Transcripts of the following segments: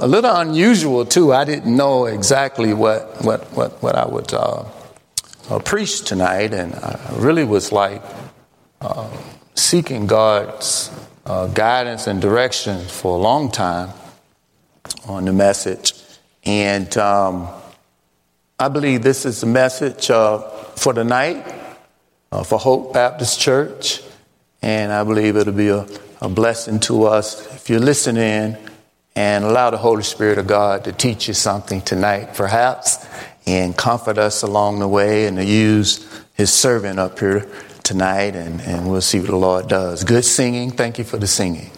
a little unusual too. I didn't know exactly what what what, what I would uh, uh, preach tonight, and I really was like uh, seeking God's uh, guidance and direction for a long time on the message, and um, I believe this is the message uh, for tonight uh, for Hope Baptist Church, and I believe it'll be a, a blessing to us. If you're listening and allow the Holy Spirit of God to teach you something tonight, perhaps, and comfort us along the way and to use his servant up here tonight, and, and we'll see what the Lord does. Good singing. Thank you for the singing.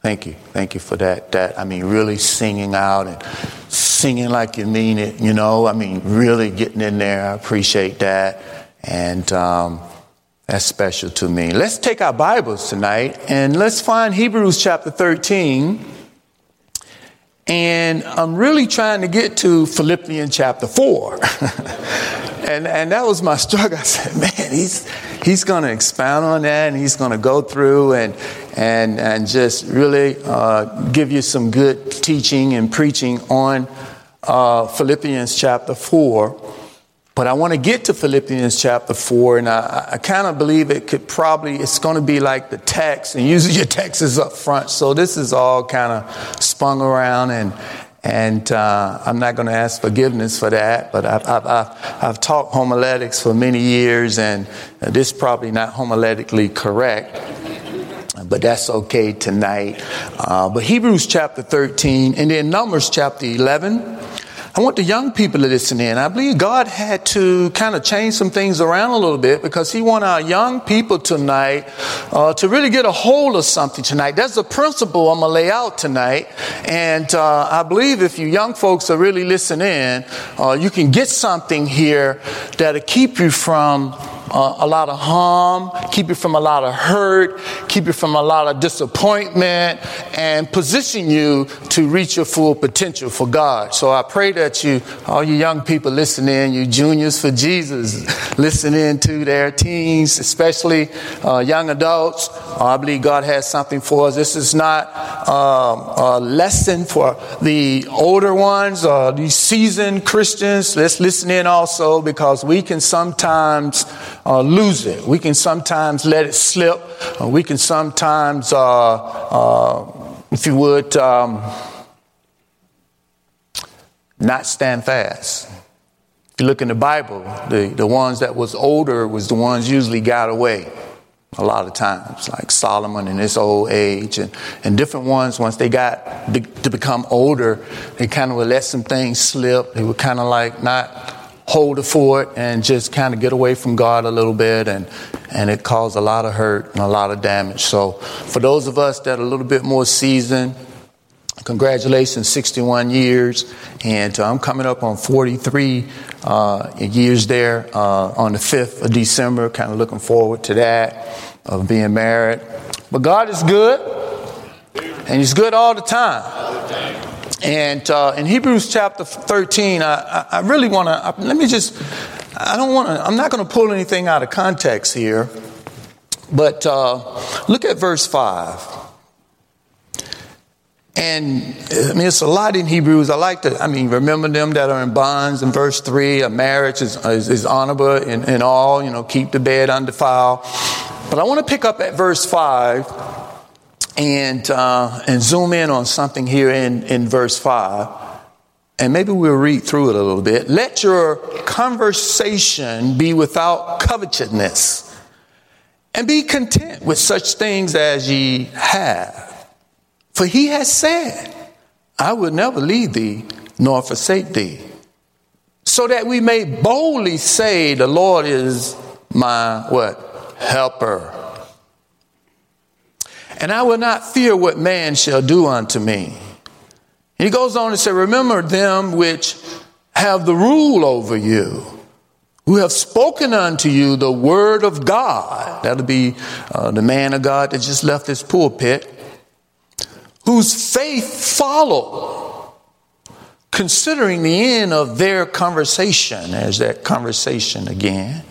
Thank you. Thank you for that. That I mean, really singing out and singing like you mean it. You know, I mean, really getting in there. I appreciate that, and um, that's special to me. Let's take our Bibles tonight and let's find Hebrews chapter thirteen. And I'm really trying to get to Philippians chapter 4. and, and that was my struggle. I said, man, he's, he's going to expound on that and he's going to go through and, and, and just really uh, give you some good teaching and preaching on uh, Philippians chapter 4. But I want to get to Philippians chapter 4, and I, I kind of believe it could probably, it's going to be like the text, and usually your text is up front. So this is all kind of spun around, and, and uh, I'm not going to ask forgiveness for that, but I've, I've, I've, I've taught homiletics for many years, and this is probably not homiletically correct but that's okay tonight. Uh, but Hebrews chapter 13 and then Numbers chapter 11 I want the young people to listen in. I believe God had to kind of change some things around a little bit because He want our young people tonight uh, to really get a hold of something tonight. That's the principle I'm gonna lay out tonight, and uh, I believe if you young folks are really listening, uh, you can get something here that'll keep you from uh, a lot of harm, keep you from a lot of hurt, keep you from a lot of disappointment, and position you to reach your full potential for God. So I pray that you, all you young people listening, you juniors for Jesus, listening to their teens, especially uh, young adults. I believe God has something for us. This is not um, a lesson for the older ones or these seasoned Christians. Let's listen in also because we can sometimes uh, lose it. We can sometimes let it slip. Uh, we can sometimes, uh, uh, if you would, um, not stand fast. If you look in the Bible, the, the ones that was older was the ones usually got away a lot of times, like Solomon in his old age, and, and different ones, once they got to become older, they kind of would let some things slip. They would kind of like not hold the fort and just kind of get away from God a little bit, and, and it caused a lot of hurt and a lot of damage. So, for those of us that are a little bit more seasoned, congratulations, 61 years, and uh, I'm coming up on 43 uh, years there uh, on the 5th of December. Kind of looking forward to that of being married. But God is good, and He's good all the time. And uh, in Hebrews chapter 13, I, I really want to, let me just, I don't want to, I'm not going to pull anything out of context here, but uh, look at verse 5. And I mean, it's a lot in Hebrews. I like to, I mean, remember them that are in bonds in verse 3. A marriage is, is, is honorable in all, you know, keep the bed undefiled. But I want to pick up at verse 5 and, uh, and zoom in on something here in, in verse 5. And maybe we'll read through it a little bit. Let your conversation be without covetousness, and be content with such things as ye have. For he has said, I will never leave thee nor forsake thee. So that we may boldly say, The Lord is my what? Helper and I will not fear what man shall do unto me. he goes on to say, Remember them which have the rule over you, who have spoken unto you the word of God. That'll be uh, the man of God that just left his pulpit, whose faith follow, considering the end of their conversation. There's that conversation again.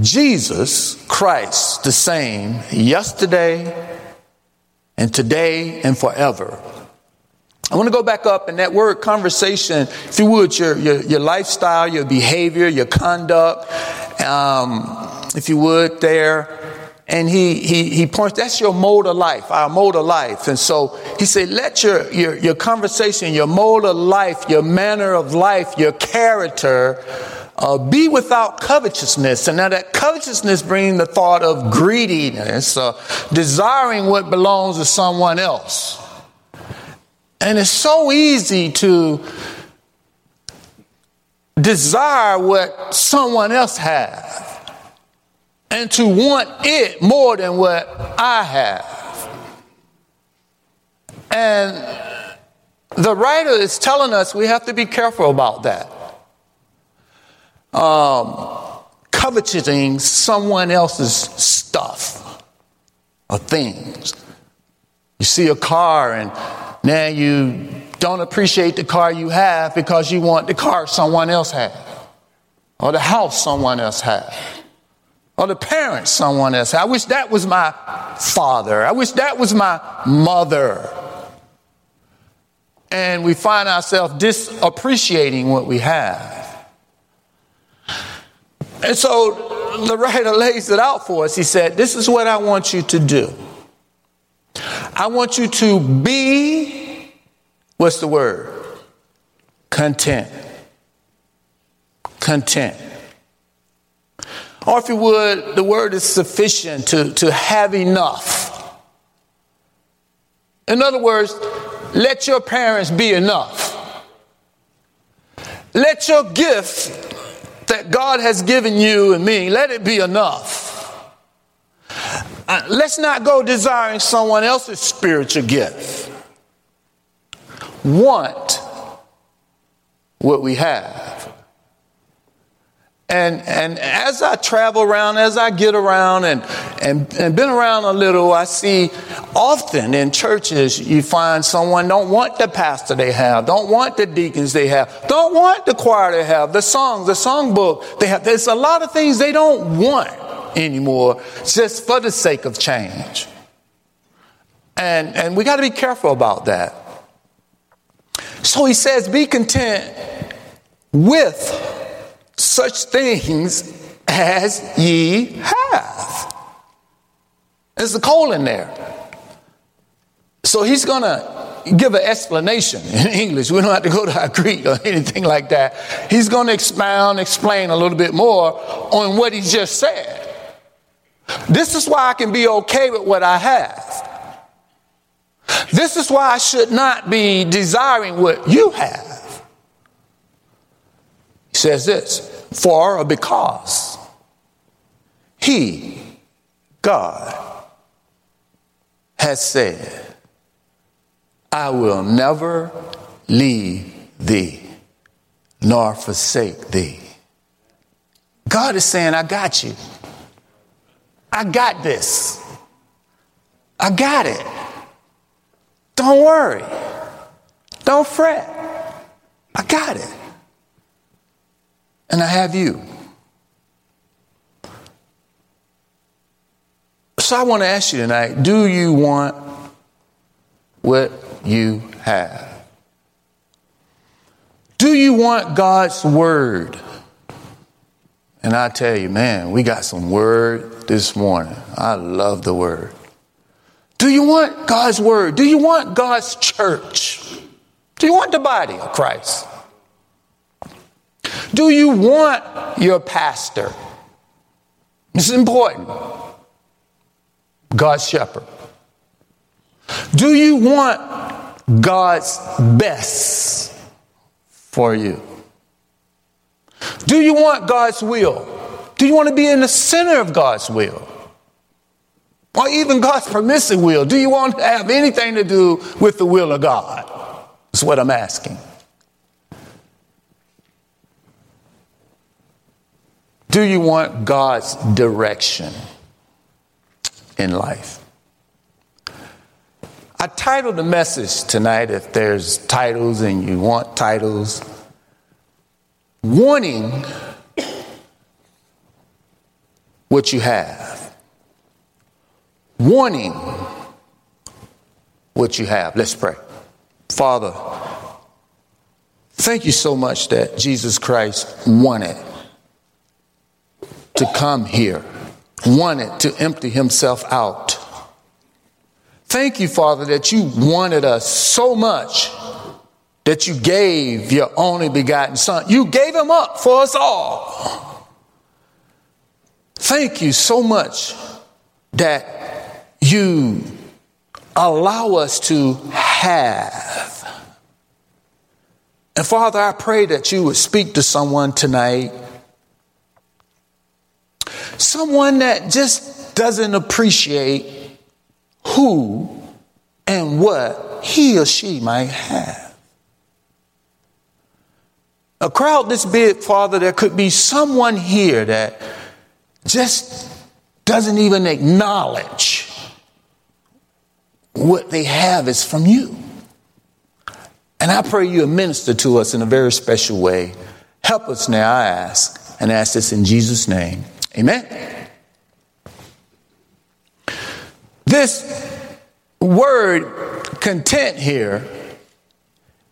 Jesus Christ, the same yesterday and today and forever. I want to go back up and that word conversation, if you would, your, your, your lifestyle, your behavior, your conduct, um, if you would, there. And he, he, he points, that's your mode of life, our mode of life. And so he said, let your, your, your conversation, your mode of life, your manner of life, your character, uh, be without covetousness. And now that covetousness brings the thought of greediness, uh, desiring what belongs to someone else. And it's so easy to desire what someone else has and to want it more than what I have. And the writer is telling us we have to be careful about that. Um, coveting someone else's stuff or things. You see a car and now you don't appreciate the car you have because you want the car someone else has, or the house someone else has, or the parents someone else. I wish that was my father. I wish that was my mother. And we find ourselves disappreciating what we have. And so the writer lays it out for us. He said, This is what I want you to do. I want you to be, what's the word? Content. Content. Or if you would, the word is sufficient to, to have enough. In other words, let your parents be enough. Let your gift that God has given you and me, let it be enough. Uh, let's not go desiring someone else's spiritual gift. Want what we have. And, and as I travel around, as I get around and, and, and been around a little, I see often in churches you find someone don't want the pastor they have, don't want the deacons they have, don't want the choir they have, the songs, the songbook they have. There's a lot of things they don't want anymore just for the sake of change. And, and we got to be careful about that. So he says, Be content with such things as ye have. There's a colon there. So he's going to give an explanation in English. We don't have to go to our Greek or anything like that. He's going to expound, explain a little bit more on what he just said. This is why I can be okay with what I have. This is why I should not be desiring what you have. Says this for or because He, God, has said, I will never leave thee nor forsake thee. God is saying, I got you. I got this. I got it. Don't worry. Don't fret. I got it. And I have you. So I want to ask you tonight do you want what you have? Do you want God's word? And I tell you, man, we got some word this morning. I love the word. Do you want God's word? Do you want God's church? Do you want the body of Christ? Do you want your pastor? This is important. God's shepherd. Do you want God's best for you? Do you want God's will? Do you want to be in the center of God's will? Or even God's permissive will? Do you want to have anything to do with the will of God? That's what I'm asking. Do you want God's direction in life? I titled the message tonight, if there's titles and you want titles, wanting what you have. Wanting what you have. Let's pray. Father, thank you so much that Jesus Christ wanted to come here, wanted to empty himself out. Thank you, Father, that you wanted us so much that you gave your only begotten Son. You gave him up for us all. Thank you so much that you allow us to have. And Father, I pray that you would speak to someone tonight, someone that just doesn't appreciate who and what he or she might have. A crowd this big, Father, there could be someone here that just doesn't even acknowledge what they have is from you. And I pray you minister to us in a very special way. Help us now, I ask, and ask this in Jesus' name. Amen. This word content here,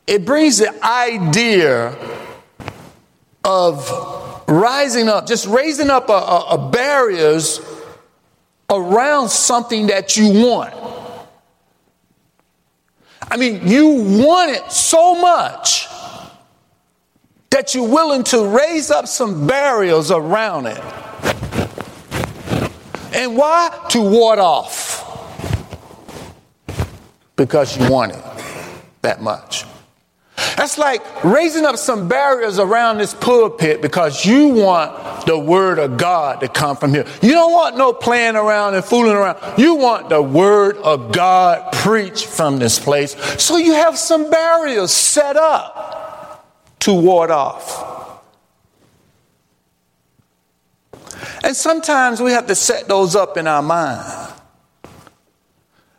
it brings the idea of rising up, just raising up a, a, a barriers around something that you want. I mean, you want it so much that you're willing to raise up some barriers around it. And why? To ward off. Because you want it that much. That's like raising up some barriers around this pulpit because you want the word of God to come from here. You don't want no playing around and fooling around. You want the word of God preached from this place. So you have some barriers set up to ward off. And sometimes we have to set those up in our mind.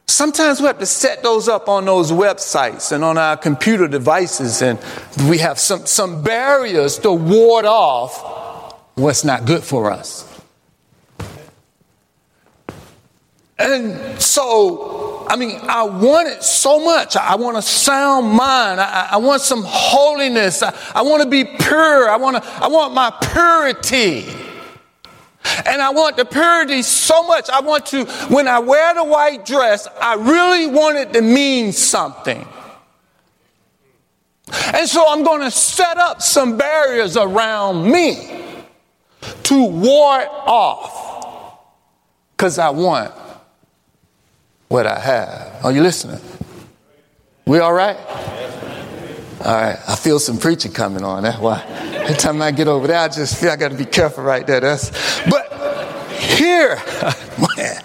Sometimes we have to set those up on those websites and on our computer devices, and we have some, some barriers to ward off what's not good for us. And so, I mean, I want it so much. I want a sound mind. I, I want some holiness. I, I want to be pure. I want, I want my purity. And I want the purity so much. I want to, when I wear the white dress, I really want it to mean something. And so I'm going to set up some barriers around me to ward off because I want what I have. Are you listening? We all right? All right. I feel some preaching coming on. That's why. Every time I get over there, I just feel I got to be careful right there. That's, but here, man,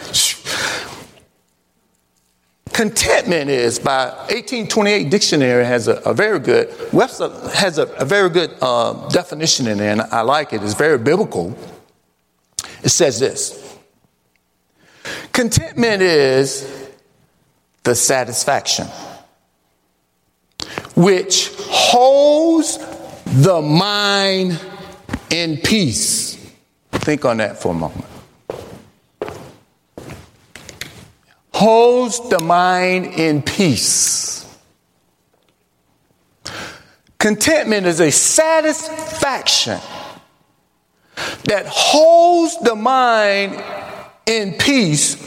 contentment is by 1828 dictionary has a, a very good Webster has a, a very good uh, definition in there, and I like it. It's very biblical. It says this: contentment is the satisfaction which holds the mind in peace. Think on that for a moment. Holds the mind in peace. Contentment is a satisfaction that holds the mind in peace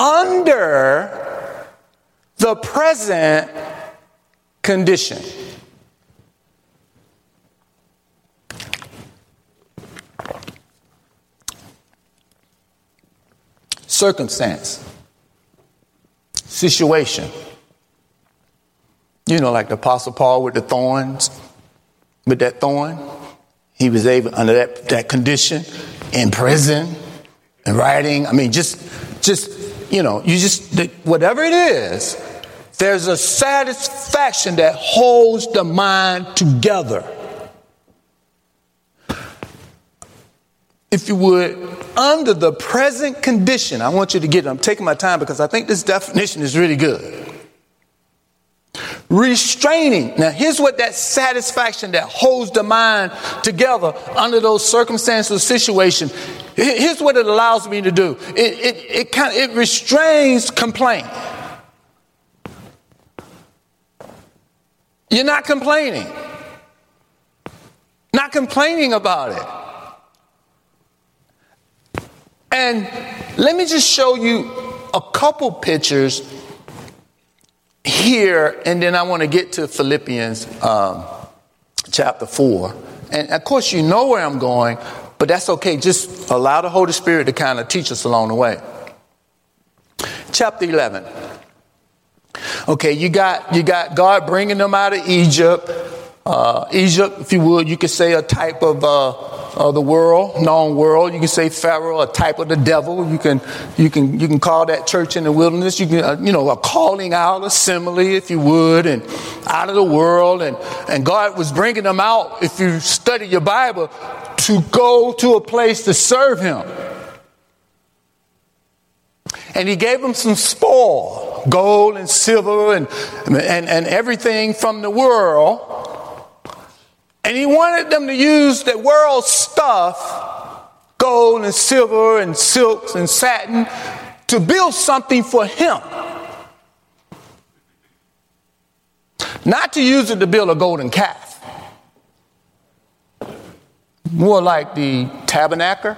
under the present condition. Circumstance, situation. You know, like the Apostle Paul with the thorns, with that thorn. He was able, under that, that condition, in prison, and writing. I mean, just, just, you know, you just, whatever it is, there's a satisfaction that holds the mind together. If you would, under the present condition, I want you to get it. I'm taking my time because I think this definition is really good. Restraining. Now, here's what that satisfaction that holds the mind together under those circumstances, situation. Here's what it allows me to do. It, it, it, kind of, it restrains complaint. You're not complaining. Not complaining about it. And let me just show you a couple pictures here, and then I want to get to Philippians um, chapter 4. And of course, you know where I'm going, but that's okay. Just allow the Holy Spirit to kind of teach us along the way. Chapter 11. Okay, you got you got God bringing them out of Egypt. Uh, Egypt, if you would, you could say a type of uh, the world, known world. You can say Pharaoh, a type of the devil. You can you can you can call that church in the wilderness. You can uh, you know a calling out, a simile, if you would, and out of the world. And and God was bringing them out. If you study your Bible, to go to a place to serve Him. And He gave them some spoil, gold and silver, and and and everything from the world and he wanted them to use the world stuff, gold and silver and silks and satin, to build something for him. Not to use it to build a golden calf. More like the tabernacle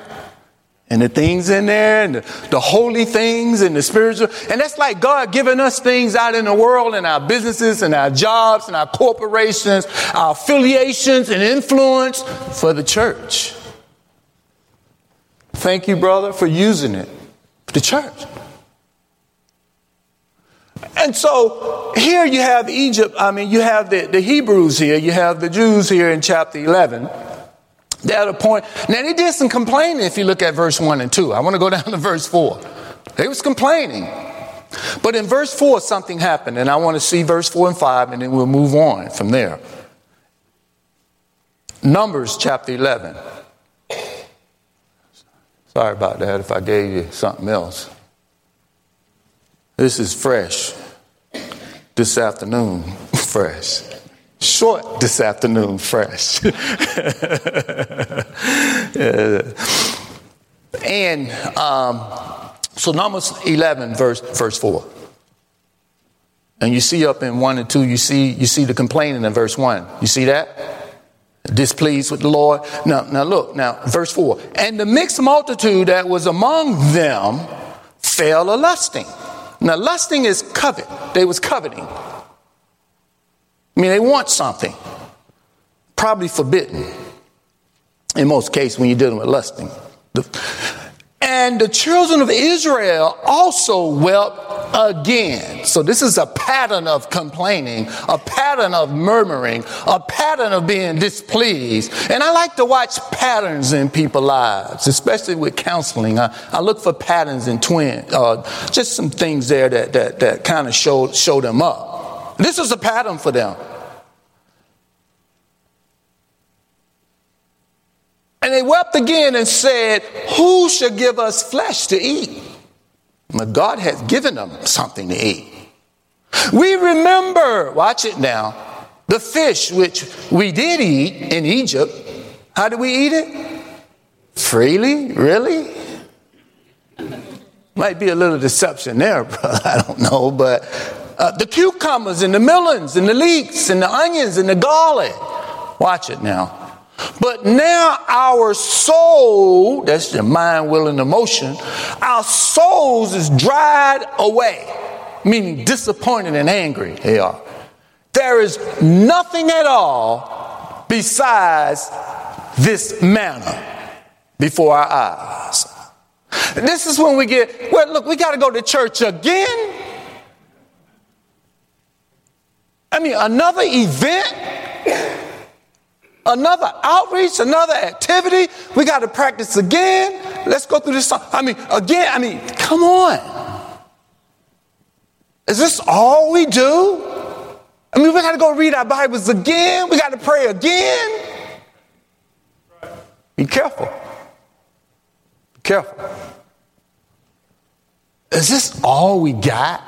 and the things in there and the, the, holy things and the spiritual. And that's like God giving us things out in the world and our businesses and our jobs and our corporations, our affiliations and influence for the church. Thank you, brother, for using it. The church. And so here you have Egypt, I mean, you have the, the Hebrews here, you have the Jews here in chapter 11. They're at a point. Now they did some complaining if you look at verse 1 and 2. I want to go down to verse 4. They was complaining. But in verse 4, something happened, and I want to see verse 4 and 5, and then we'll move on from there. Numbers chapter 11. Sorry about that if I gave you something else. This is fresh. This afternoon, fresh short this afternoon, fresh. And um, so Numbers 11, verse, verse 4. And you see up in 1 and 2, you see, you see the complaining in verse 1. You see that? Displeased with the Lord. Now, now look, now, verse 4. And the mixed multitude that was among them fell a lusting. Now, lusting is covet. They was coveting. I mean, they want something, probably forbidden in most cases when you're dealing with lusting. And the children of Israel also wept again. So this is a pattern of complaining, a pattern of murmuring, a pattern of being displeased. And I like to watch patterns in people's lives, especially with counseling. I, I look for patterns in twin, uh, just some things there that, that, that kind of show, show them up. This is a pattern for them. And they wept again and said, Who shall give us flesh to eat? But God has given them something to eat. We remember, watch it now, the fish which we did eat in Egypt. How did we eat it? Freely? Really? Might be a little deception there, brother. I don't know, but uh, the cucumbers and the melons and the leeks and the onions and the garlic. Watch it now. But now our soul, that's your mind, will, and emotion, our souls is dried away, meaning disappointed and angry they are. There is nothing at all besides this manna before our eyes. This is when we get, well, look, we got to go to church again. I mean, another event, another outreach, another activity. We got to practice again. Let's go through this. I mean, again, I mean, come on. Is this all we do? I mean, we got to go read our Bibles again. We got to pray again. Be careful. Be careful. Is this all we got?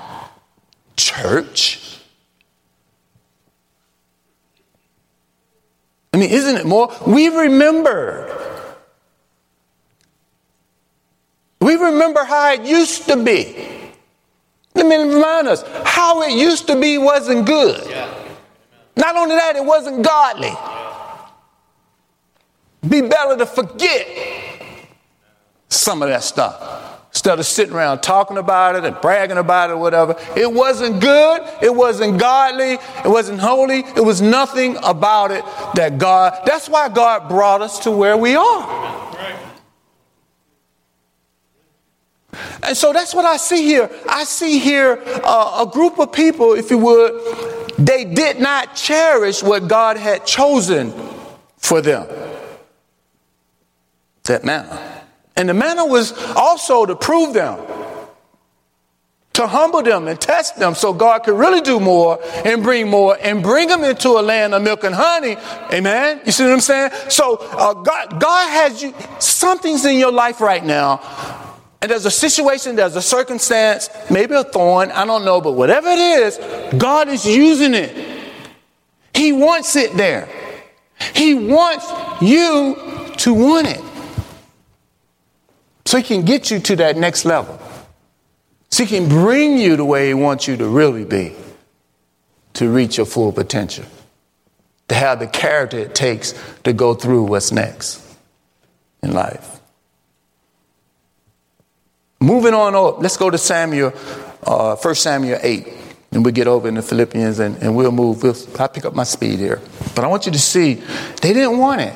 Church? I mean, isn't it more? We remember. We remember how it used to be. Let me remind us how it used to be wasn't good. Not only that, it wasn't godly. Be better to forget some of that stuff instead of sitting around talking about it and bragging about it or whatever. It wasn't good, it wasn't godly, it wasn't holy, it was nothing about it that God, that's why God brought us to where we are. And so that's what I see here. I see here uh, a group of people, if you would, they did not cherish what God had chosen for them. That manna. And the manna was also to prove them, to humble them and test them so God could really do more and bring more and bring them into a land of milk and honey. Amen. You see what I'm saying? So uh, God, God has you, something's in your life right now. And there's a situation, there's a circumstance, maybe a thorn, I don't know, but whatever it is, God is using it. He wants it there. He wants you to want it. So he can get you to that next level. So he can bring you the way he wants you to really be to reach your full potential, to have the character it takes to go through what's next in life. Moving on up, let's go to Samuel, uh, 1 Samuel 8, and we'll get over into Philippians and, and we'll move. We'll, I'll pick up my speed here. But I want you to see, they didn't want it.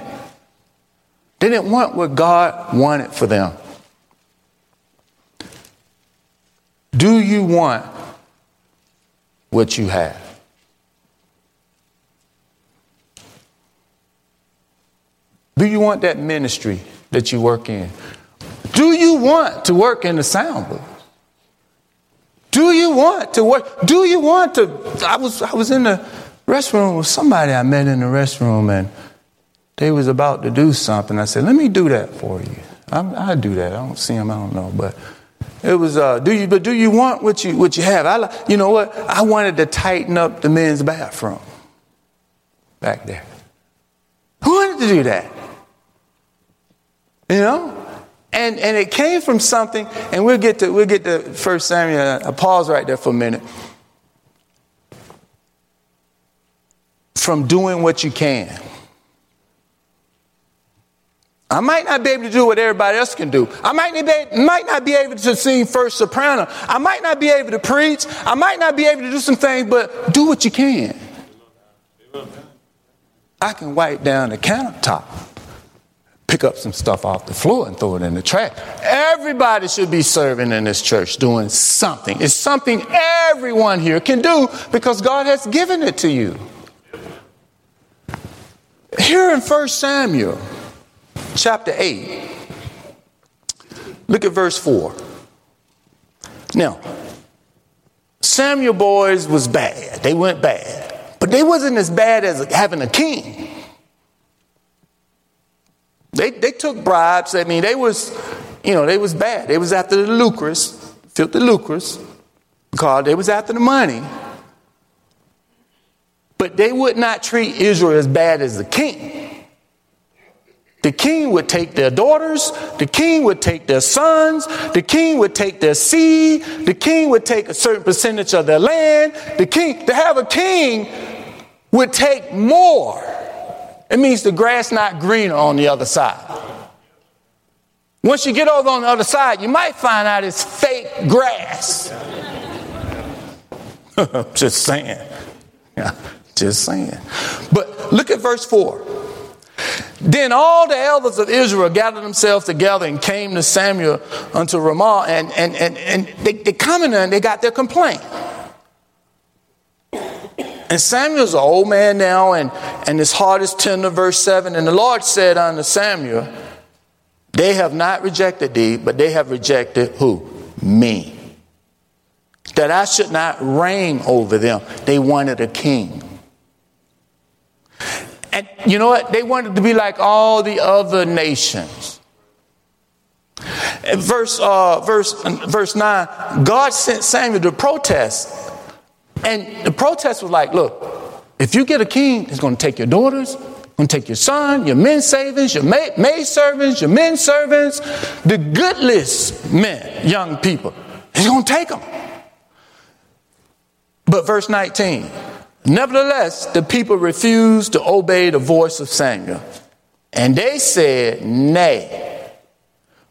They didn't want what God wanted for them. Do you want what you have? Do you want that ministry that you work in? Do you want to work in the sound booth? Do you want to work? Do you want to? I was I was in the restroom with somebody I met in the restroom, and they was about to do something. I said, "Let me do that for you." I, I do that. I don't see them. I don't know, but it was, uh, do you, but do you want what you, what you have? I, you know what? I wanted to tighten up the men's bathroom back there. Who wanted to do that? You know? And, and it came from something, and we'll get to, we'll get to First Samuel. I'll pause right there for a minute. From doing what you can. I might not be able to do what everybody else can do. I might not, be, might not be able to sing first soprano. I might not be able to preach. I might not be able to do some things, but do what you can. I can wipe down the countertop, pick up some stuff off the floor and throw it in the trash. Everybody should be serving in this church, doing something. It's something everyone here can do because God has given it to you. Here in 1 Samuel, chapter 8, look at verse 4. Now, Samuel boys was bad. They went bad. But they wasn't as bad as having a king. They, they took bribes. I mean, they was, you know, they was bad. They was after the lucres, filthy lucres, because they was after the money. But they would not treat Israel as bad as the king. The king would take their daughters, the king would take their sons, the king would take their seed, the king would take a certain percentage of their land. The king, to have a king would take more. It means the grass not greener on the other side. Once you get over on the other side, you might find out it's fake grass. just saying. Yeah, just saying. But look at verse 4. Then all the elders of Israel gathered themselves together and came to Samuel unto Ramah, and, and, and, and they, they come in and they got their complaint. And Samuel's an old man now, and, and his heart is tender, verse 7. And the Lord said unto Samuel, They have not rejected thee, but they have rejected who? Me. That I should not reign over them. They wanted a king. And you know what? They wanted to be like all the other nations. verse, uh, verse, verse 9, God sent Samuel to protest. And the protest was like, look, if you get a king, he's going to take your daughters, going to take your son, your men savings, your maid, maid servants, your men servants, the goodless men, young people. He's going to take them. But verse 19, Nevertheless, the people refused to obey the voice of Samuel. And they said, Nay,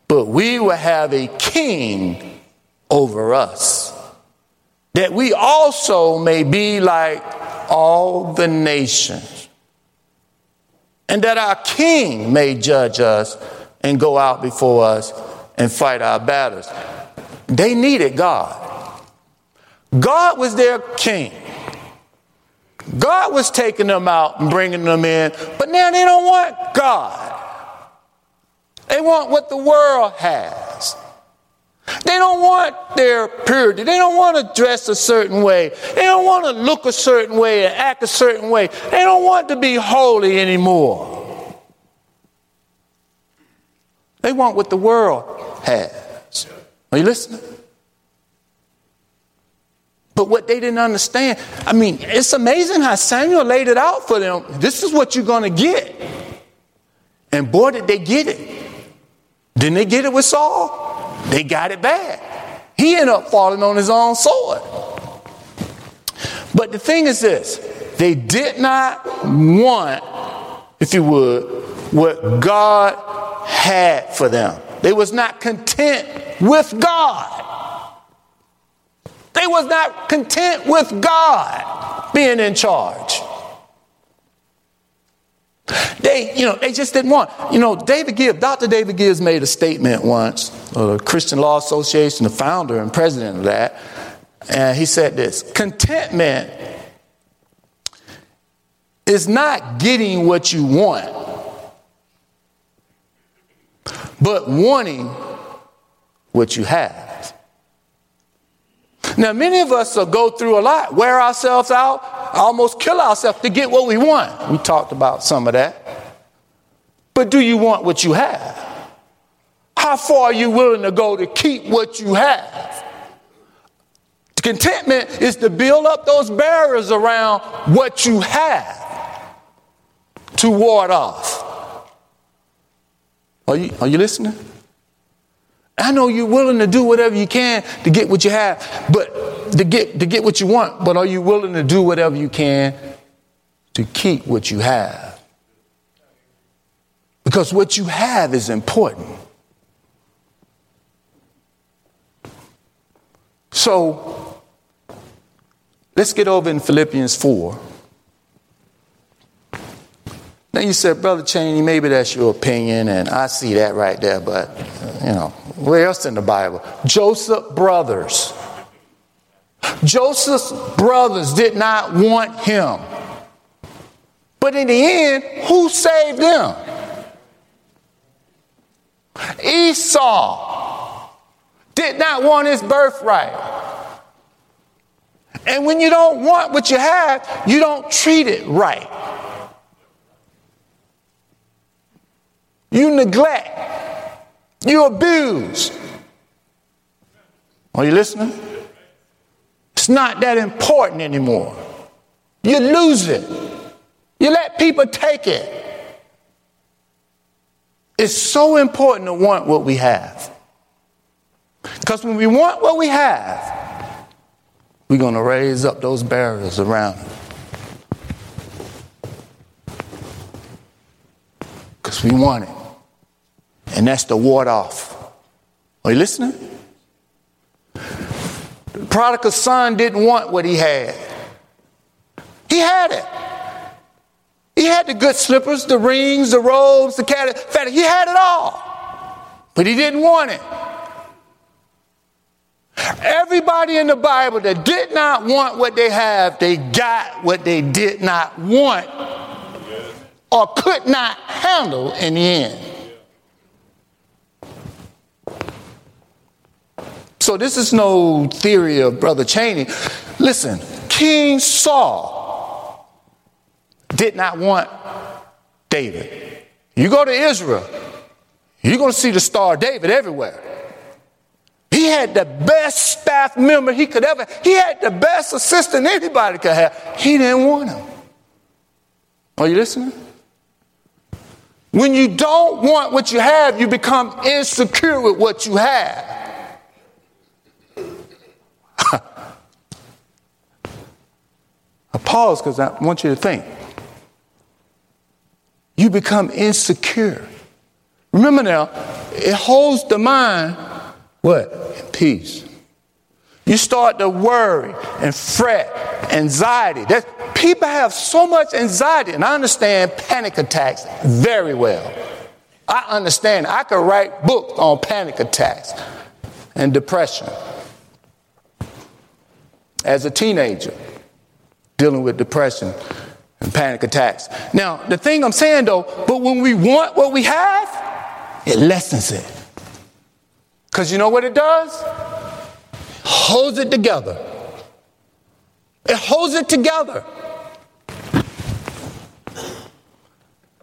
but we will have a king over us, that we also may be like all the nations, and that our king may judge us and go out before us and fight our battles. They needed God. God was their king. God was taking them out and bringing them in, but now they don't want God. They want what the world has. They don't want their purity. They don't want to dress a certain way. They don't want to look a certain way and act a certain way. They don't want to be holy anymore. They want what the world has. Are you listening? But what they didn't understand, I mean, it's amazing how Samuel laid it out for them. This is what you're going to get. And boy, did they get it. Didn't they get it with Saul? They got it bad. He ended up falling on his own sword. But the thing is this they did not want, if you would, what God had for them. They was not content with God. They was not content with God being in charge. They, you know, they just didn't want. You know, David Gibbs, Dr. David Gibbs made a statement once, the Christian Law Association, the founder and president of that, and he said this contentment is not getting what you want, but wanting what you have. Now, many of us will go through a lot, wear ourselves out, almost kill ourselves to get what we want. We talked about some of that. But do you want what you have? How far are you willing to go to keep what you have? Contentment is to build up those barriers around what you have to ward off. Are you, are you listening? I know you're willing to do whatever you can to get what you have, but to get to get what you want, but are you willing to do whatever you can to keep what you have? Because what you have is important. So let's get over in Philippians 4. Then you said, Brother Cheney, maybe that's your opinion, and I see that right there, but, you know, where else in the Bible? Joseph brothers. Joseph's brothers did not want him. But in the end, who saved them? Esau did not want his birthright. And when you don't want what you have, you don't treat it right. You neglect. You abuse. Are you listening? It's not that important anymore. You lose it. You let people take it. It's so important to want what we have. Because when we want what we have, we're going to raise up those barriers around it. Because we want it. And that's the ward off. Are you listening? The prodigal son didn't want what he had. He had it. He had the good slippers, the rings, the robes, the cat. He had it all. But he didn't want it. Everybody in the Bible that did not want what they have, they got what they did not want or could not handle in the end. So this is no theory of Brother Cheney. Listen, King Saul did not want David. You go to Israel, you're going to see the star David everywhere. He had the best staff member he could ever. He had the best assistant anybody could have. He didn't want him. Are you listening? When you don't want what you have, you become insecure with what you have. pause because I want you to think. You become insecure. Remember now, it holds the mind, what? In peace. You start to worry and fret, anxiety. That, people have so much anxiety, and I understand panic attacks very well. I understand. I could write books on panic attacks and depression. As a teenager, dealing with depression and panic attacks. Now, the thing I'm saying though, but when we want what we have, it lessens it. Because you know what it does? holds it together. It holds it together.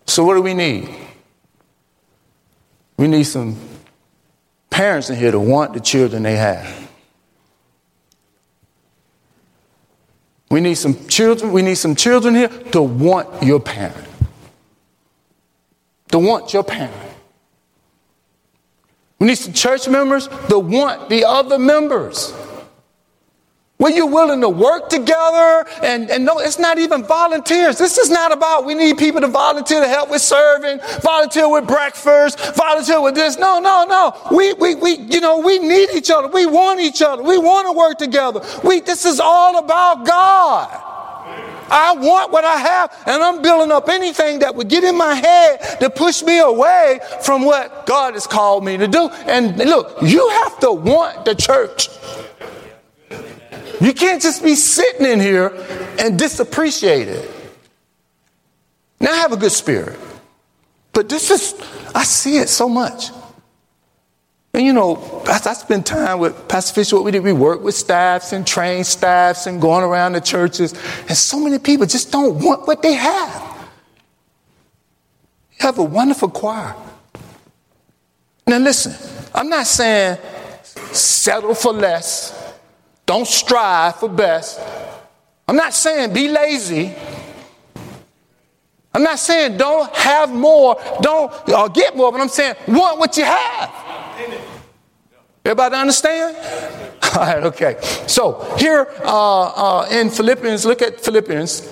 So, what do we need? We need some parents in here to want the children they have. We need some children, we need some children here to want your parent. To want your parent. We need some church members to want the other members. When you're willing to work together, and, and no, it's not even volunteers. This is not about we need people to volunteer to help with serving, volunteer with breakfast, volunteer with this. No, no, no. We, we, we, you know, we need each other. We want each other. We want to work together. We, this is all about God. I want what I have, and I'm building up anything that would get in my head to push me away from what God has called me to do. And look, you have to want the church. You can't just be sitting in here and disappreciate it. Now, have a good spirit, but this is, I see it so much. And you know, I, I spend time with Pastor Fisher. What we did, we work with staffs and train staffs and going around the churches. And so many people just don't want what they have. You have a wonderful choir. Now, listen, I'm not saying settle for less. Don't strive for best. I'm not saying be lazy. I'm not saying don't have more, don't or get more, but I'm saying want what you have. Everybody understand? All right, okay. So here uh, uh, in Philippians, look at Philippians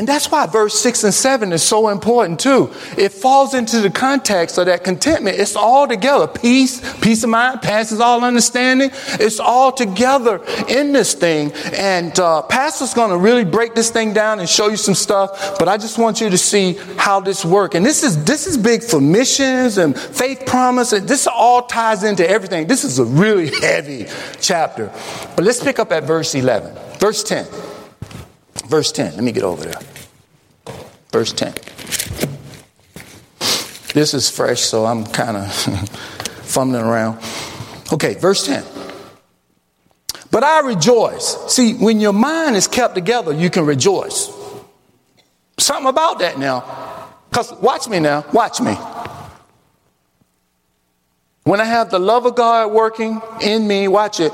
and that's why verse 6 and 7 is so important too. It falls into the context of that contentment. It's all together. Peace, peace of mind, passes all understanding. It's all together in this thing. And uh, Pastor's going to really break this thing down and show you some stuff. But I just want you to see how this works. And this is this is big for missions and faith promise. And this all ties into everything. This is a really heavy chapter. But let's pick up at verse 11. Verse 10. Verse 10. Let me get over there. Verse 10. This is fresh, so I'm kind of fumbling around. Okay, verse 10. But I rejoice. See, when your mind is kept together, you can rejoice. Something about that now. Because watch me now, watch me. When I have the love of God working in me, watch it.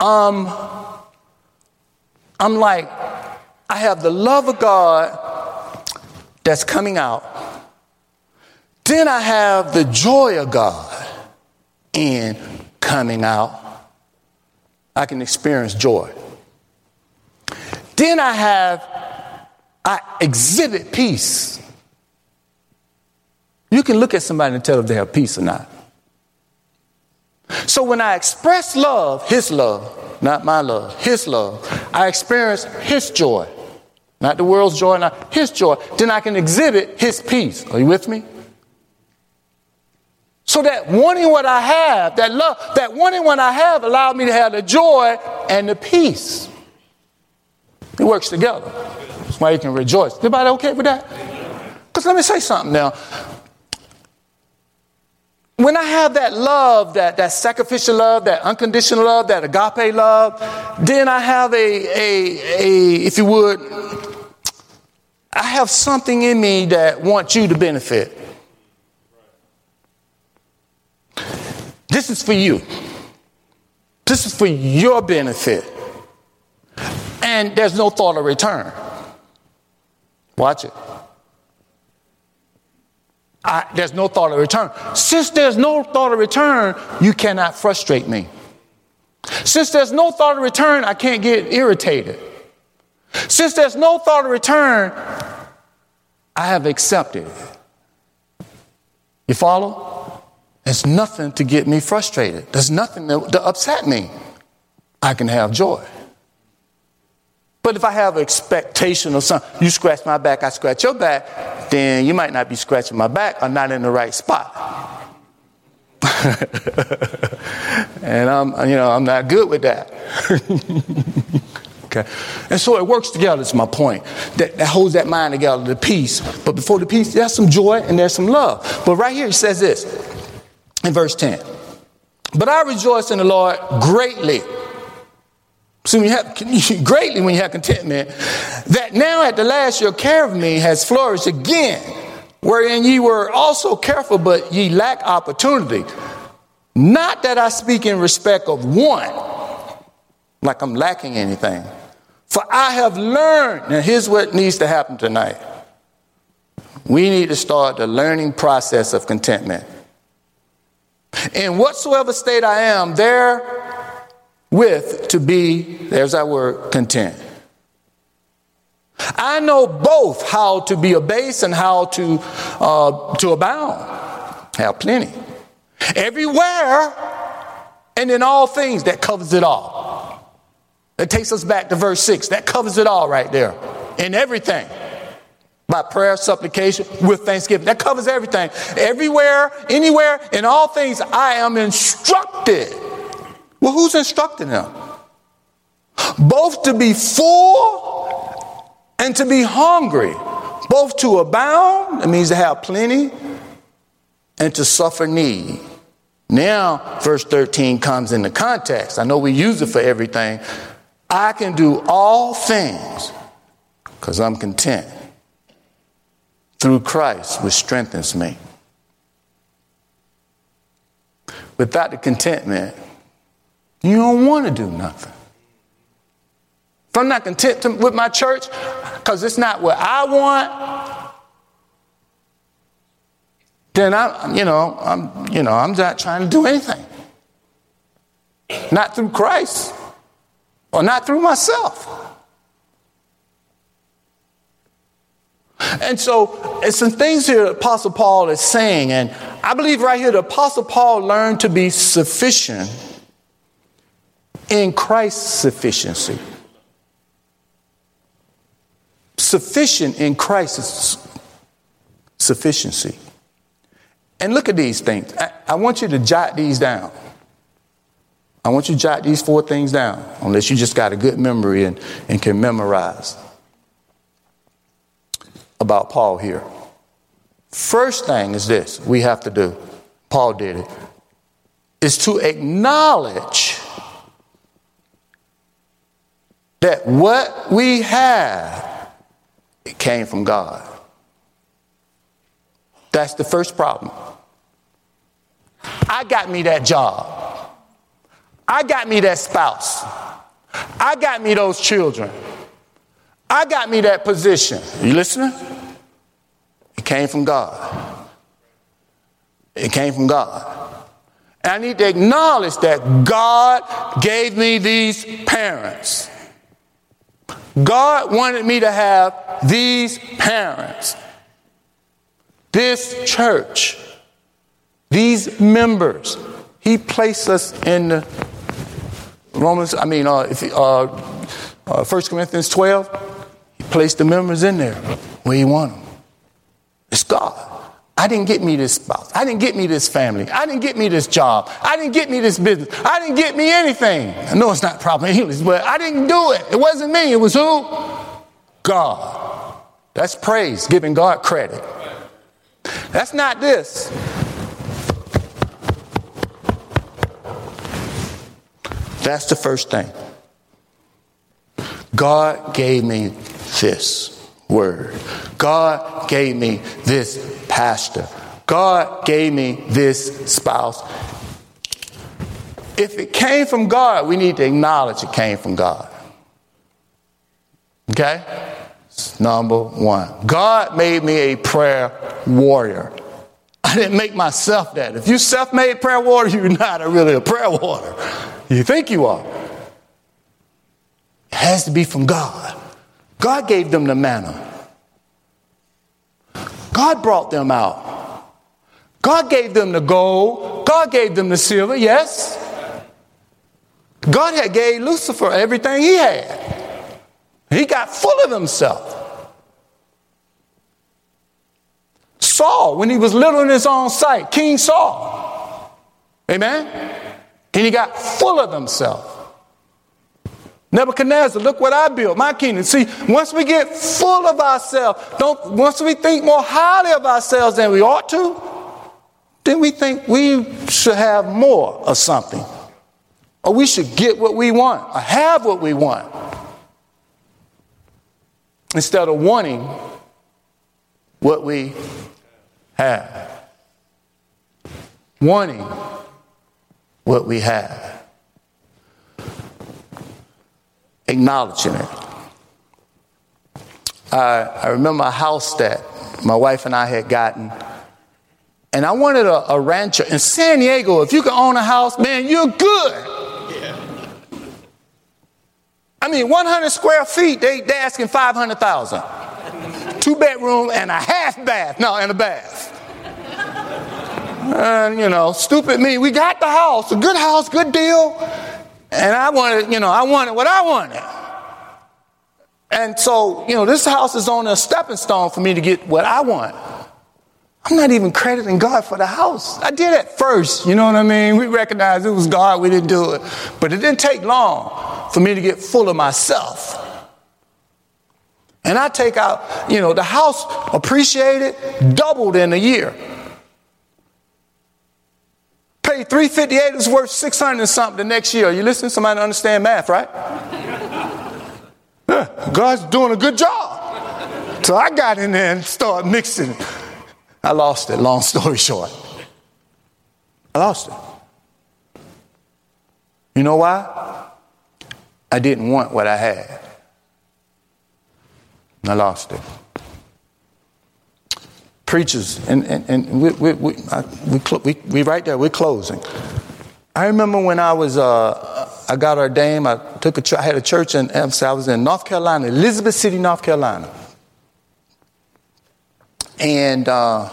Um, I'm like, I have the love of God that's coming out. Then I have the joy of God in coming out. I can experience joy. Then I have, I exhibit peace. You can look at somebody and tell if they have peace or not. So when I express love, His love, not my love, His love, I experience His joy. Not the world's joy, not his joy. Then I can exhibit his peace. Are you with me? So that wanting what I have, that love, that wanting what I have allowed me to have the joy and the peace. It works together. That's why you can rejoice. Everybody okay with that? Because let me say something now. When I have that love, that, that sacrificial love, that unconditional love, that agape love, then I have a, a, a, if you would, I have something in me that wants you to benefit. This is for you. This is for your benefit. And there's no thought of return. Watch it. I, there's no thought of return. Since there's no thought of return, you cannot frustrate me. Since there's no thought of return, I can't get irritated. Since there's no thought of return, I have accepted. You follow? There's nothing to get me frustrated. There's nothing to, to upset me. I can have joy. But if I have expectation of something, you scratch my back, I scratch your back, then you might not be scratching my back or not in the right spot. and I'm, you know, I'm not good with that. okay. And so it works together, is my point. That, that holds that mind together, the peace. But before the peace, there's some joy and there's some love. But right here, he says this in verse 10. But I rejoice in the Lord greatly. So when you have greatly when you have contentment, that now at the last your care of me has flourished again, wherein ye were also careful, but ye lack opportunity. Not that I speak in respect of one, like I'm lacking anything. For I have learned, and here's what needs to happen tonight. We need to start the learning process of contentment. In whatsoever state I am, there with to be, there's our word, content. I know both how to be abased and how to, uh, to abound. Have plenty. Everywhere and in all things, that covers it all. That takes us back to verse 6. That covers it all right there. In everything. By prayer, supplication, with thanksgiving. That covers everything. Everywhere, anywhere, in all things, I am instructed. Well, who's instructing them? Both to be full and to be hungry. Both to abound, it means to have plenty, and to suffer need. Now, verse 13 comes into context. I know we use it for everything. I can do all things because I'm content through Christ, which strengthens me. Without the contentment, you don't want to do nothing. If I'm not content to, with my church because it's not what I want, then I'm, you know, I'm, you know, I'm not trying to do anything. Not through Christ or not through myself. And so, it's some things here Apostle Paul is saying, and I believe right here the Apostle Paul learned to be sufficient in Christ's sufficiency. Sufficient in Christ's sufficiency. And look at these things. I, I, want you to jot these down. I want you to jot these four things down, unless you just got a good memory and, and can memorize about Paul here. First thing is this we have to do, Paul did it, is to acknowledge that what we have it came from God. That's the first problem. I got me that job. I got me that spouse. I got me those children. I got me that position. You listening? It came from God. It came from God. And I need to acknowledge that God gave me these parents. God wanted me to have these parents, this church, these members. He placed us in Romans, I mean, uh, if, uh, uh, 1 Corinthians 12, he placed the members in there where he wanted them. It's God. I didn't get me this spouse. I didn't get me this family. I didn't get me this job. I didn't get me this business. I didn't get me anything. I know it's not proper English, but I didn't do it. It wasn't me. It was who? God. That's praise, giving God credit. That's not this. That's the first thing. God gave me this word. God gave me this pastor. God gave me this spouse. If it came from God, we need to acknowledge it came from God. Okay? Number one. God made me a prayer warrior. I didn't make myself that. If you self made prayer warrior, you're not a really a prayer warrior. You think you are. It has to be from God. God gave them the manna. God brought them out. God gave them the gold. God gave them the silver, yes. God had gave Lucifer everything he had. He got full of himself. Saul, when he was little in his own sight, King Saul. Amen? And he got full of himself. Nebuchadnezzar, look what I built, my kingdom. See, once we get full of ourselves, don't once we think more highly of ourselves than we ought to, then we think we should have more of something. Or we should get what we want, or have what we want. Instead of wanting what we have. Wanting what we have. Acknowledging it. I, I remember a house that my wife and I had gotten. And I wanted a, a rancher in San Diego. If you can own a house, man, you're good. Yeah. I mean, 100 square feet, they, they asking 500,000 two bedroom and a half bath. No, and a bath. And, you know, stupid me. We got the house, a good house, good deal. And I wanted, you know, I wanted what I wanted. And so, you know, this house is on a stepping stone for me to get what I want. I'm not even crediting God for the house. I did it first, you know what I mean? We recognized it was God, we didn't do it. But it didn't take long for me to get full of myself. And I take out, you know, the house appreciated, doubled in a year. Pay 358 is worth 600 and something the next year. You listen to somebody understand math, right? Yeah, God's doing a good job. So I got in there and started mixing. I lost it, long story short. I lost it. You know why? I didn't want what I had. I lost it. Preachers, and, and, and we, we, we, I, we, we, we right there, we're closing. I remember when I was, uh, I got ordained, I took a, I had a church in, I was in North Carolina, Elizabeth City, North Carolina. And uh,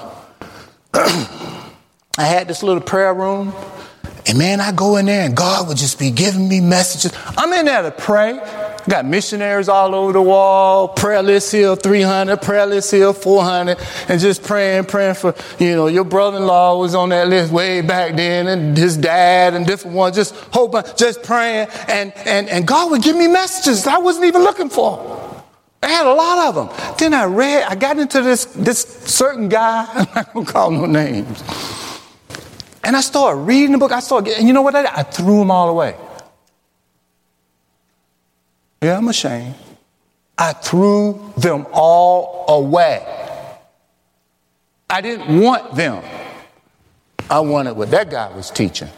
I had this little prayer room. And man, I go in there and God would just be giving me messages. I'm in there to pray. Got missionaries all over the wall, prayer list here 300, prayer list here 400, and just praying, praying for, you know, your brother in law was on that list way back then, and his dad, and different ones, just hoping, just praying. And, and, and God would give me messages I wasn't even looking for. I had a lot of them. Then I read, I got into this, this certain guy, I'm not to call no names. And I started reading the book. I started, and you know what I did? I threw them all away. Yeah, I'm ashamed. I threw them all away. I didn't want them. I wanted what that guy was teaching.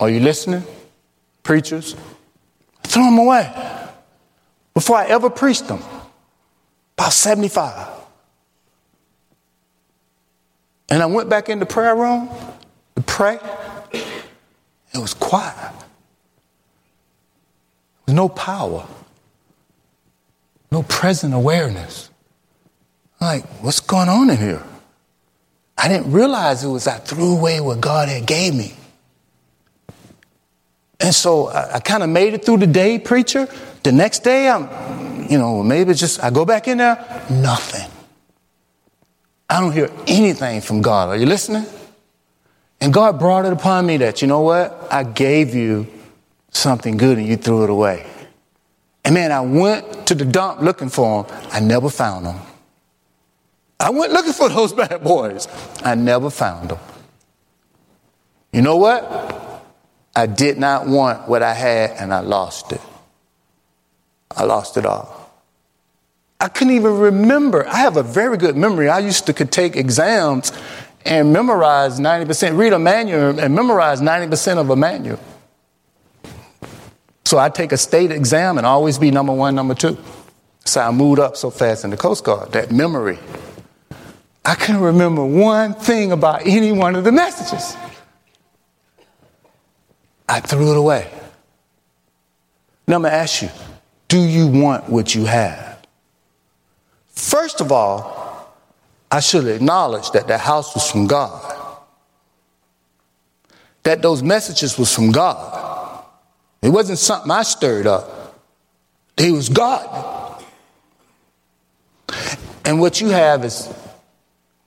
Are you listening? Preachers? I threw them away before I ever preached them. About 75. And I went back in the prayer room to pray. It was quiet no power, no present awareness. Like, what's going on in here? I didn't realize it was I threw away what God had gave me. And so I, I kind of made it through the day, preacher. The next day, I'm, you know, maybe just I go back in there, nothing. I don't hear anything from God. Are you listening? And God brought it upon me that, you know what? I gave you something good and you threw it away. And man, I went to the dump looking for them. I never found them. I went looking for those bad boys. I never found them. You know what? I did not want what I had and I lost it. I lost it all. I couldn't even remember. I have a very good memory. I used to could take exams and memorize 90%, read a manual and memorize 90% of a manual. So I take a state exam and always be number one, number two. So I moved up so fast in the Coast Guard, that memory. I couldn't remember one thing about any one of the messages. I threw it away. Now I'm going to ask you do you want what you have? First of all, I should acknowledge that that house was from God. That those messages was from God. It wasn't something I stirred up. It was God. And what you have is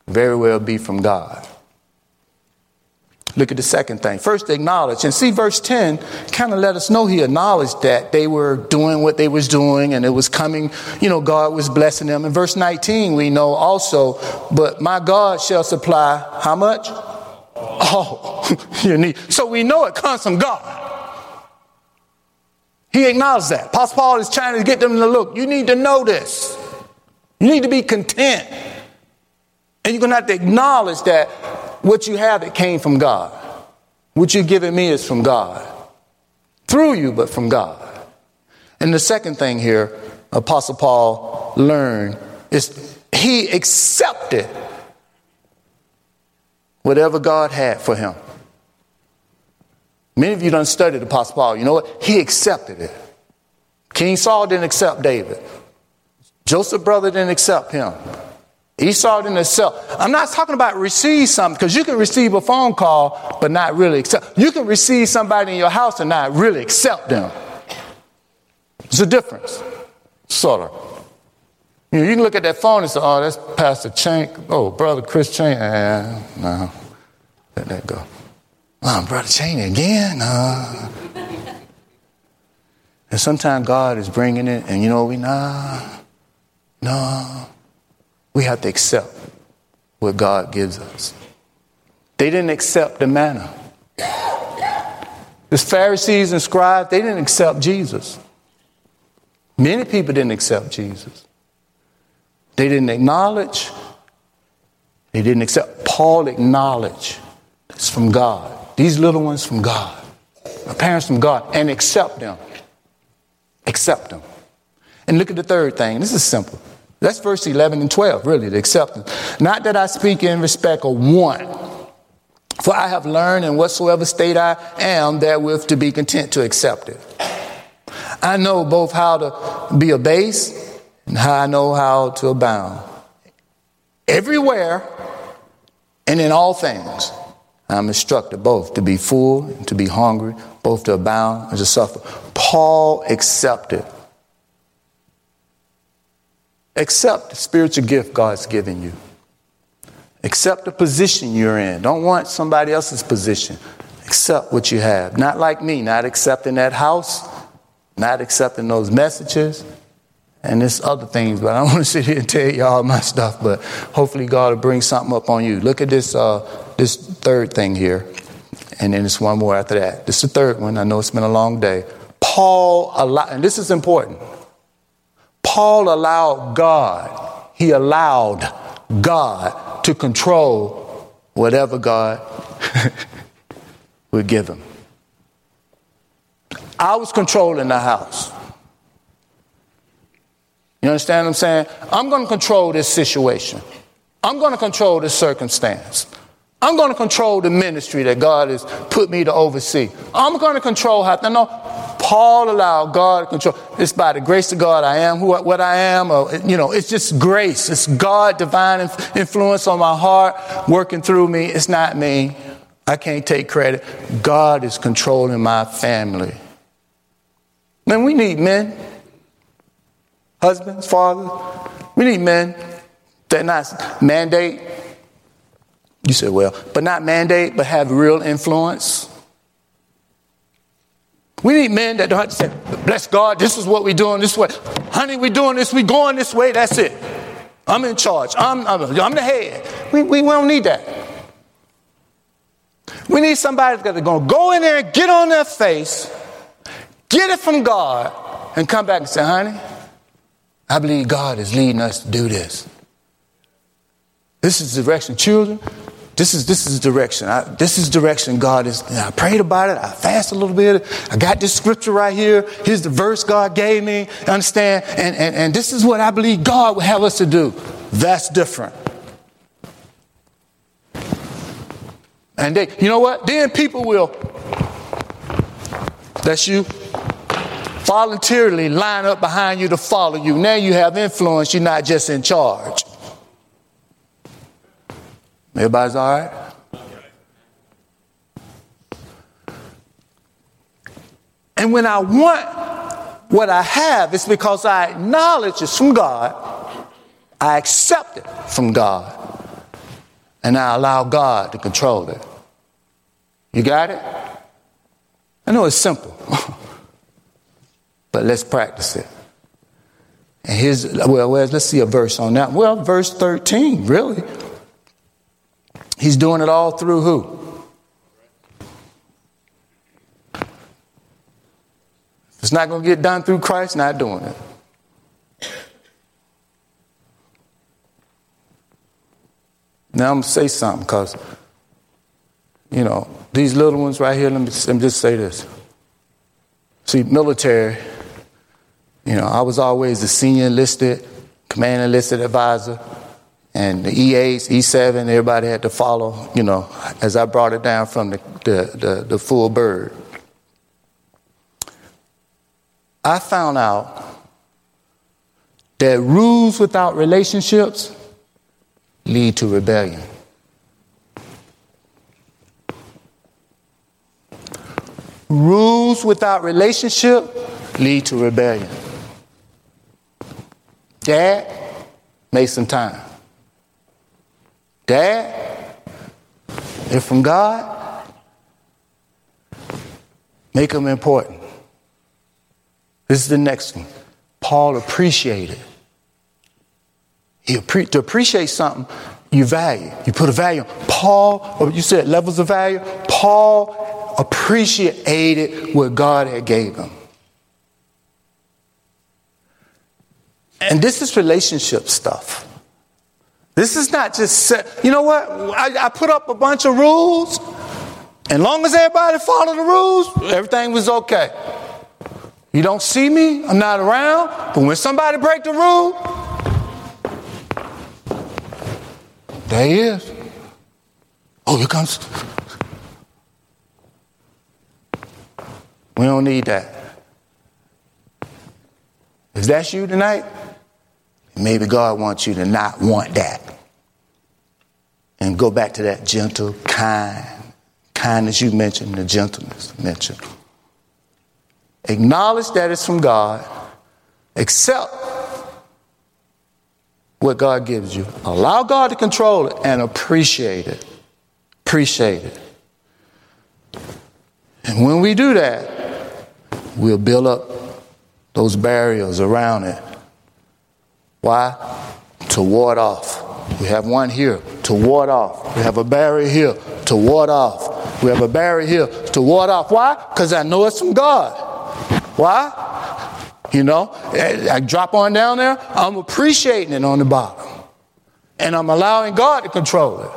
very well be from God. Look at the second thing. First, acknowledge. And see, verse 10 kind of let us know he acknowledged that they were doing what they was doing and it was coming, you know, God was blessing them. In verse 19, we know also, but my God shall supply how much? Oh, your need. So we know it comes from God. He acknowledged that. Apostle Paul is trying to get them to look. You need to know this. You need to be content. And you're going to have to acknowledge that what you have, it came from God. What you're giving me is from God. Through you, but from God. And the second thing here, Apostle Paul learned is he accepted whatever God had for him. Many of you don't study the Apostle Paul. You know what? He accepted it. King Saul didn't accept David. Joseph's brother didn't accept him. Esau didn't accept. I'm not talking about receive something because you can receive a phone call but not really accept. You can receive somebody in your house and not really accept them. There's a difference, sort of. You, know, you can look at that phone and say, "Oh, that's Pastor Chank. Oh, brother Chris Chank. Eh, no, let that go. Oh, brother Chank again. No. and sometimes God is bringing it, and you know we nah, no. We have to accept what God gives us. They didn't accept the manna. The Pharisees and scribes, they didn't accept Jesus. Many people didn't accept Jesus. They didn't acknowledge. They didn't accept. Paul acknowledged it's from God. These little ones from God. My parents from God. And accept them. Accept them. And look at the third thing. This is simple. That's verse 11 and 12, really, the acceptance. Not that I speak in respect of one, for I have learned in whatsoever state I am therewith to be content to accept it. I know both how to be abased and how I know how to abound. Everywhere and in all things, I'm instructed both to be full and to be hungry, both to abound and to suffer. Paul accepted Accept the spiritual gift God's given you. Accept the position you're in. Don't want somebody else's position. Accept what you have. Not like me, not accepting that house, not accepting those messages, and this other things. But I don't want to sit here and tell you all my stuff. But hopefully God will bring something up on you. Look at this uh, this third thing here, and then it's one more after that. This is the third one. I know it's been a long day. Paul, allowed, and this is important. Paul allowed God, he allowed God to control whatever God would give him. I was controlling the house. You understand what I'm saying? I'm going to control this situation. I'm going to control this circumstance. I'm going to control the ministry that God has put me to oversee. I'm going to control how. No, Paul allowed God to control. It's by the grace of God I am who what I am. Or, you know, it's just grace. It's God divine influence on my heart working through me. It's not me. I can't take credit. God is controlling my family. Man, we need men, husbands, fathers. We need men that not mandate. You said, well, but not mandate, but have real influence. We need men that don't have to say, bless God, this is what we're doing this way. Honey, we're doing this, we're going this way, that's it. I'm in charge. I'm, I'm, I'm the head. We, we, we don't need that. We need somebody that's going to go in there, get on their face, get it from God, and come back and say, honey, I believe God is leading us to do this. This is the direction. Children, this is this is direction. I, this is direction God is. I prayed about it. I fasted a little bit. I got this scripture right here. Here's the verse God gave me. Understand? And and and this is what I believe God would have us to do. That's different. And they, you know what? Then people will. That's you. voluntarily line up behind you to follow you. Now you have influence, you're not just in charge. Everybody's all right? And when I want what I have, it's because I acknowledge it's from God, I accept it from God, and I allow God to control it. You got it? I know it's simple, but let's practice it. And here's, well, let's see a verse on that. Well, verse 13, really. He's doing it all through who? If it's not going to get done through Christ, not doing it. Now I'm going to say something because, you know, these little ones right here, let me, let me just say this. See, military, you know, I was always the senior enlisted, command enlisted advisor and the E8s, E7, everybody had to follow, you know, as I brought it down from the, the, the, the full bird. I found out that rules without relationships lead to rebellion. Rules without relationship lead to rebellion. Dad, make some time. Dad, they're from God. Make them important. This is the next one. Paul appreciated. He appre- to appreciate something, you value. You put a value. Paul, oh, you said levels of value. Paul appreciated what God had gave him. And this is relationship stuff. This is not just, you know what? I, I put up a bunch of rules. And as long as everybody followed the rules, everything was okay. You don't see me, I'm not around, but when somebody break the rule, there he is. Oh, here comes. We don't need that. Is that you tonight? Maybe God wants you to not want that. And go back to that gentle, kind, kindness you mentioned, the gentleness mentioned. Acknowledge that it's from God. Accept what God gives you. Allow God to control it and appreciate it. Appreciate it. And when we do that, we'll build up those barriers around it why? To ward off. We have one here to ward off. We have a barrier here to ward off. We have a barrier here to ward off. Why? Because I know it's from God. Why? You know, I drop on down there, I'm appreciating it on the bottom. And I'm allowing God to control it.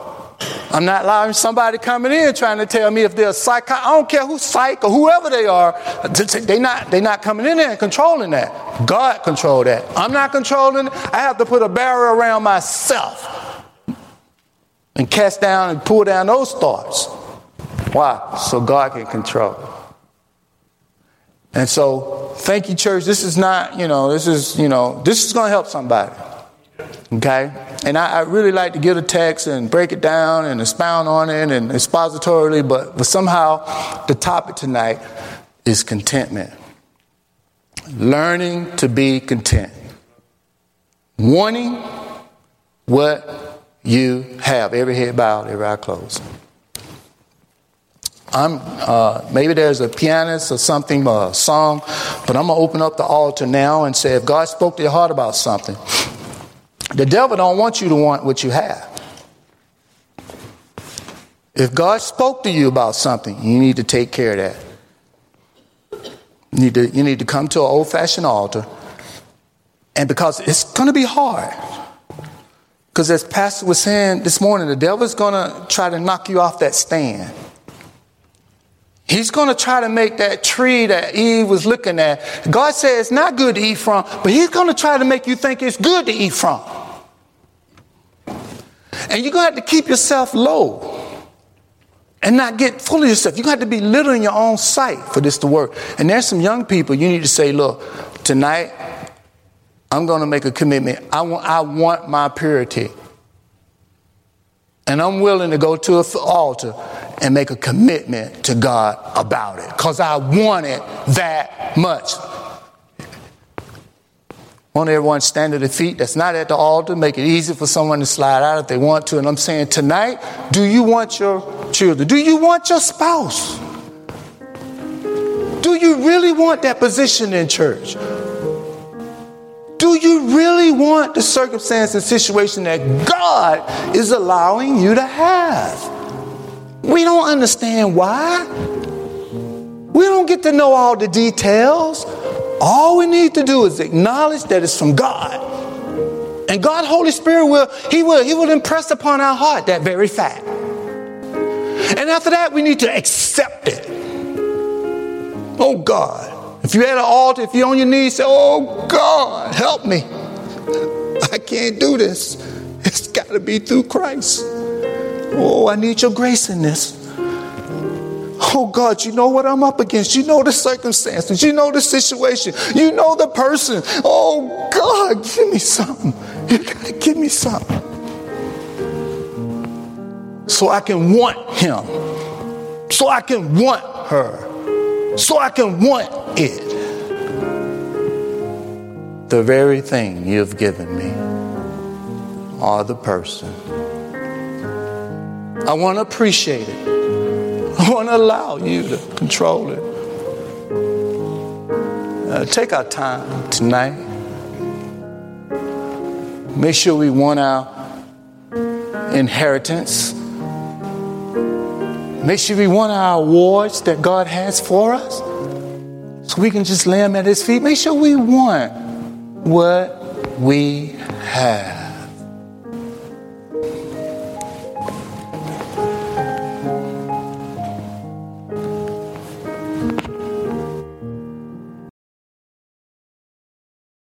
I'm not allowing somebody coming in trying to tell me if they're a psych. I don't care who's psych or whoever they are. They're not, they're not coming in there and controlling that. God control that. I'm not controlling it. I have to put a barrier around myself and cast down and pull down those thoughts. Why? So God can control. And so, thank you, church. This is not, you know, this is, you know, this is going to help somebody. Okay? And I, I, really like to get a text and break it down and expound on it and expositorily, but, but somehow the topic tonight is contentment. Learning to be content. Wanting what you have. Every head bowed, every eye closed. I'm uh, maybe there's a pianist or something, a song, but I'm gonna open up the altar now and say, if God spoke to your heart about something, the devil don't want you to want what you have. If God spoke to you about something, you need to take care of that. You need to, you need to come to an old fashioned altar. And because it's going to be hard. Because as Pastor was saying this morning, the devil's going to try to knock you off that stand. He's going to try to make that tree that Eve was looking at. God says it's not good to eat from, but he's going to try to make you think it's good to eat from. And you're going to have to keep yourself low and not get full of yourself. You have to be little in your own sight for this to work. And there's some young people you need to say, look, tonight I'm going to make a commitment. I want, I want my purity. And I'm willing to go to an altar and make a commitment to God about it because I want it that much. Want everyone stand at the feet that's not at the altar, make it easy for someone to slide out if they want to. And I'm saying tonight, do you want your children? Do you want your spouse? Do you really want that position in church? You want the circumstance and situation that God is allowing you to have? We don't understand why. We don't get to know all the details. All we need to do is acknowledge that it's from God. And God, Holy Spirit, will He will He will impress upon our heart that very fact. And after that, we need to accept it. Oh God. If you're at an altar, if you're on your knees, say, Oh God, help me. I can't do this. It's got to be through Christ. Oh, I need your grace in this. Oh God, you know what I'm up against. You know the circumstances. You know the situation. You know the person. Oh God, give me something. You gotta give me something. So I can want him. So I can want her. So I can want it. The very thing you've given me, or the person. I want to appreciate it. I want to allow you to control it. Uh, take our time tonight. Make sure we want our inheritance. Make sure we want our awards that God has for us. So we can just lay them at His feet. Make sure we want what we have.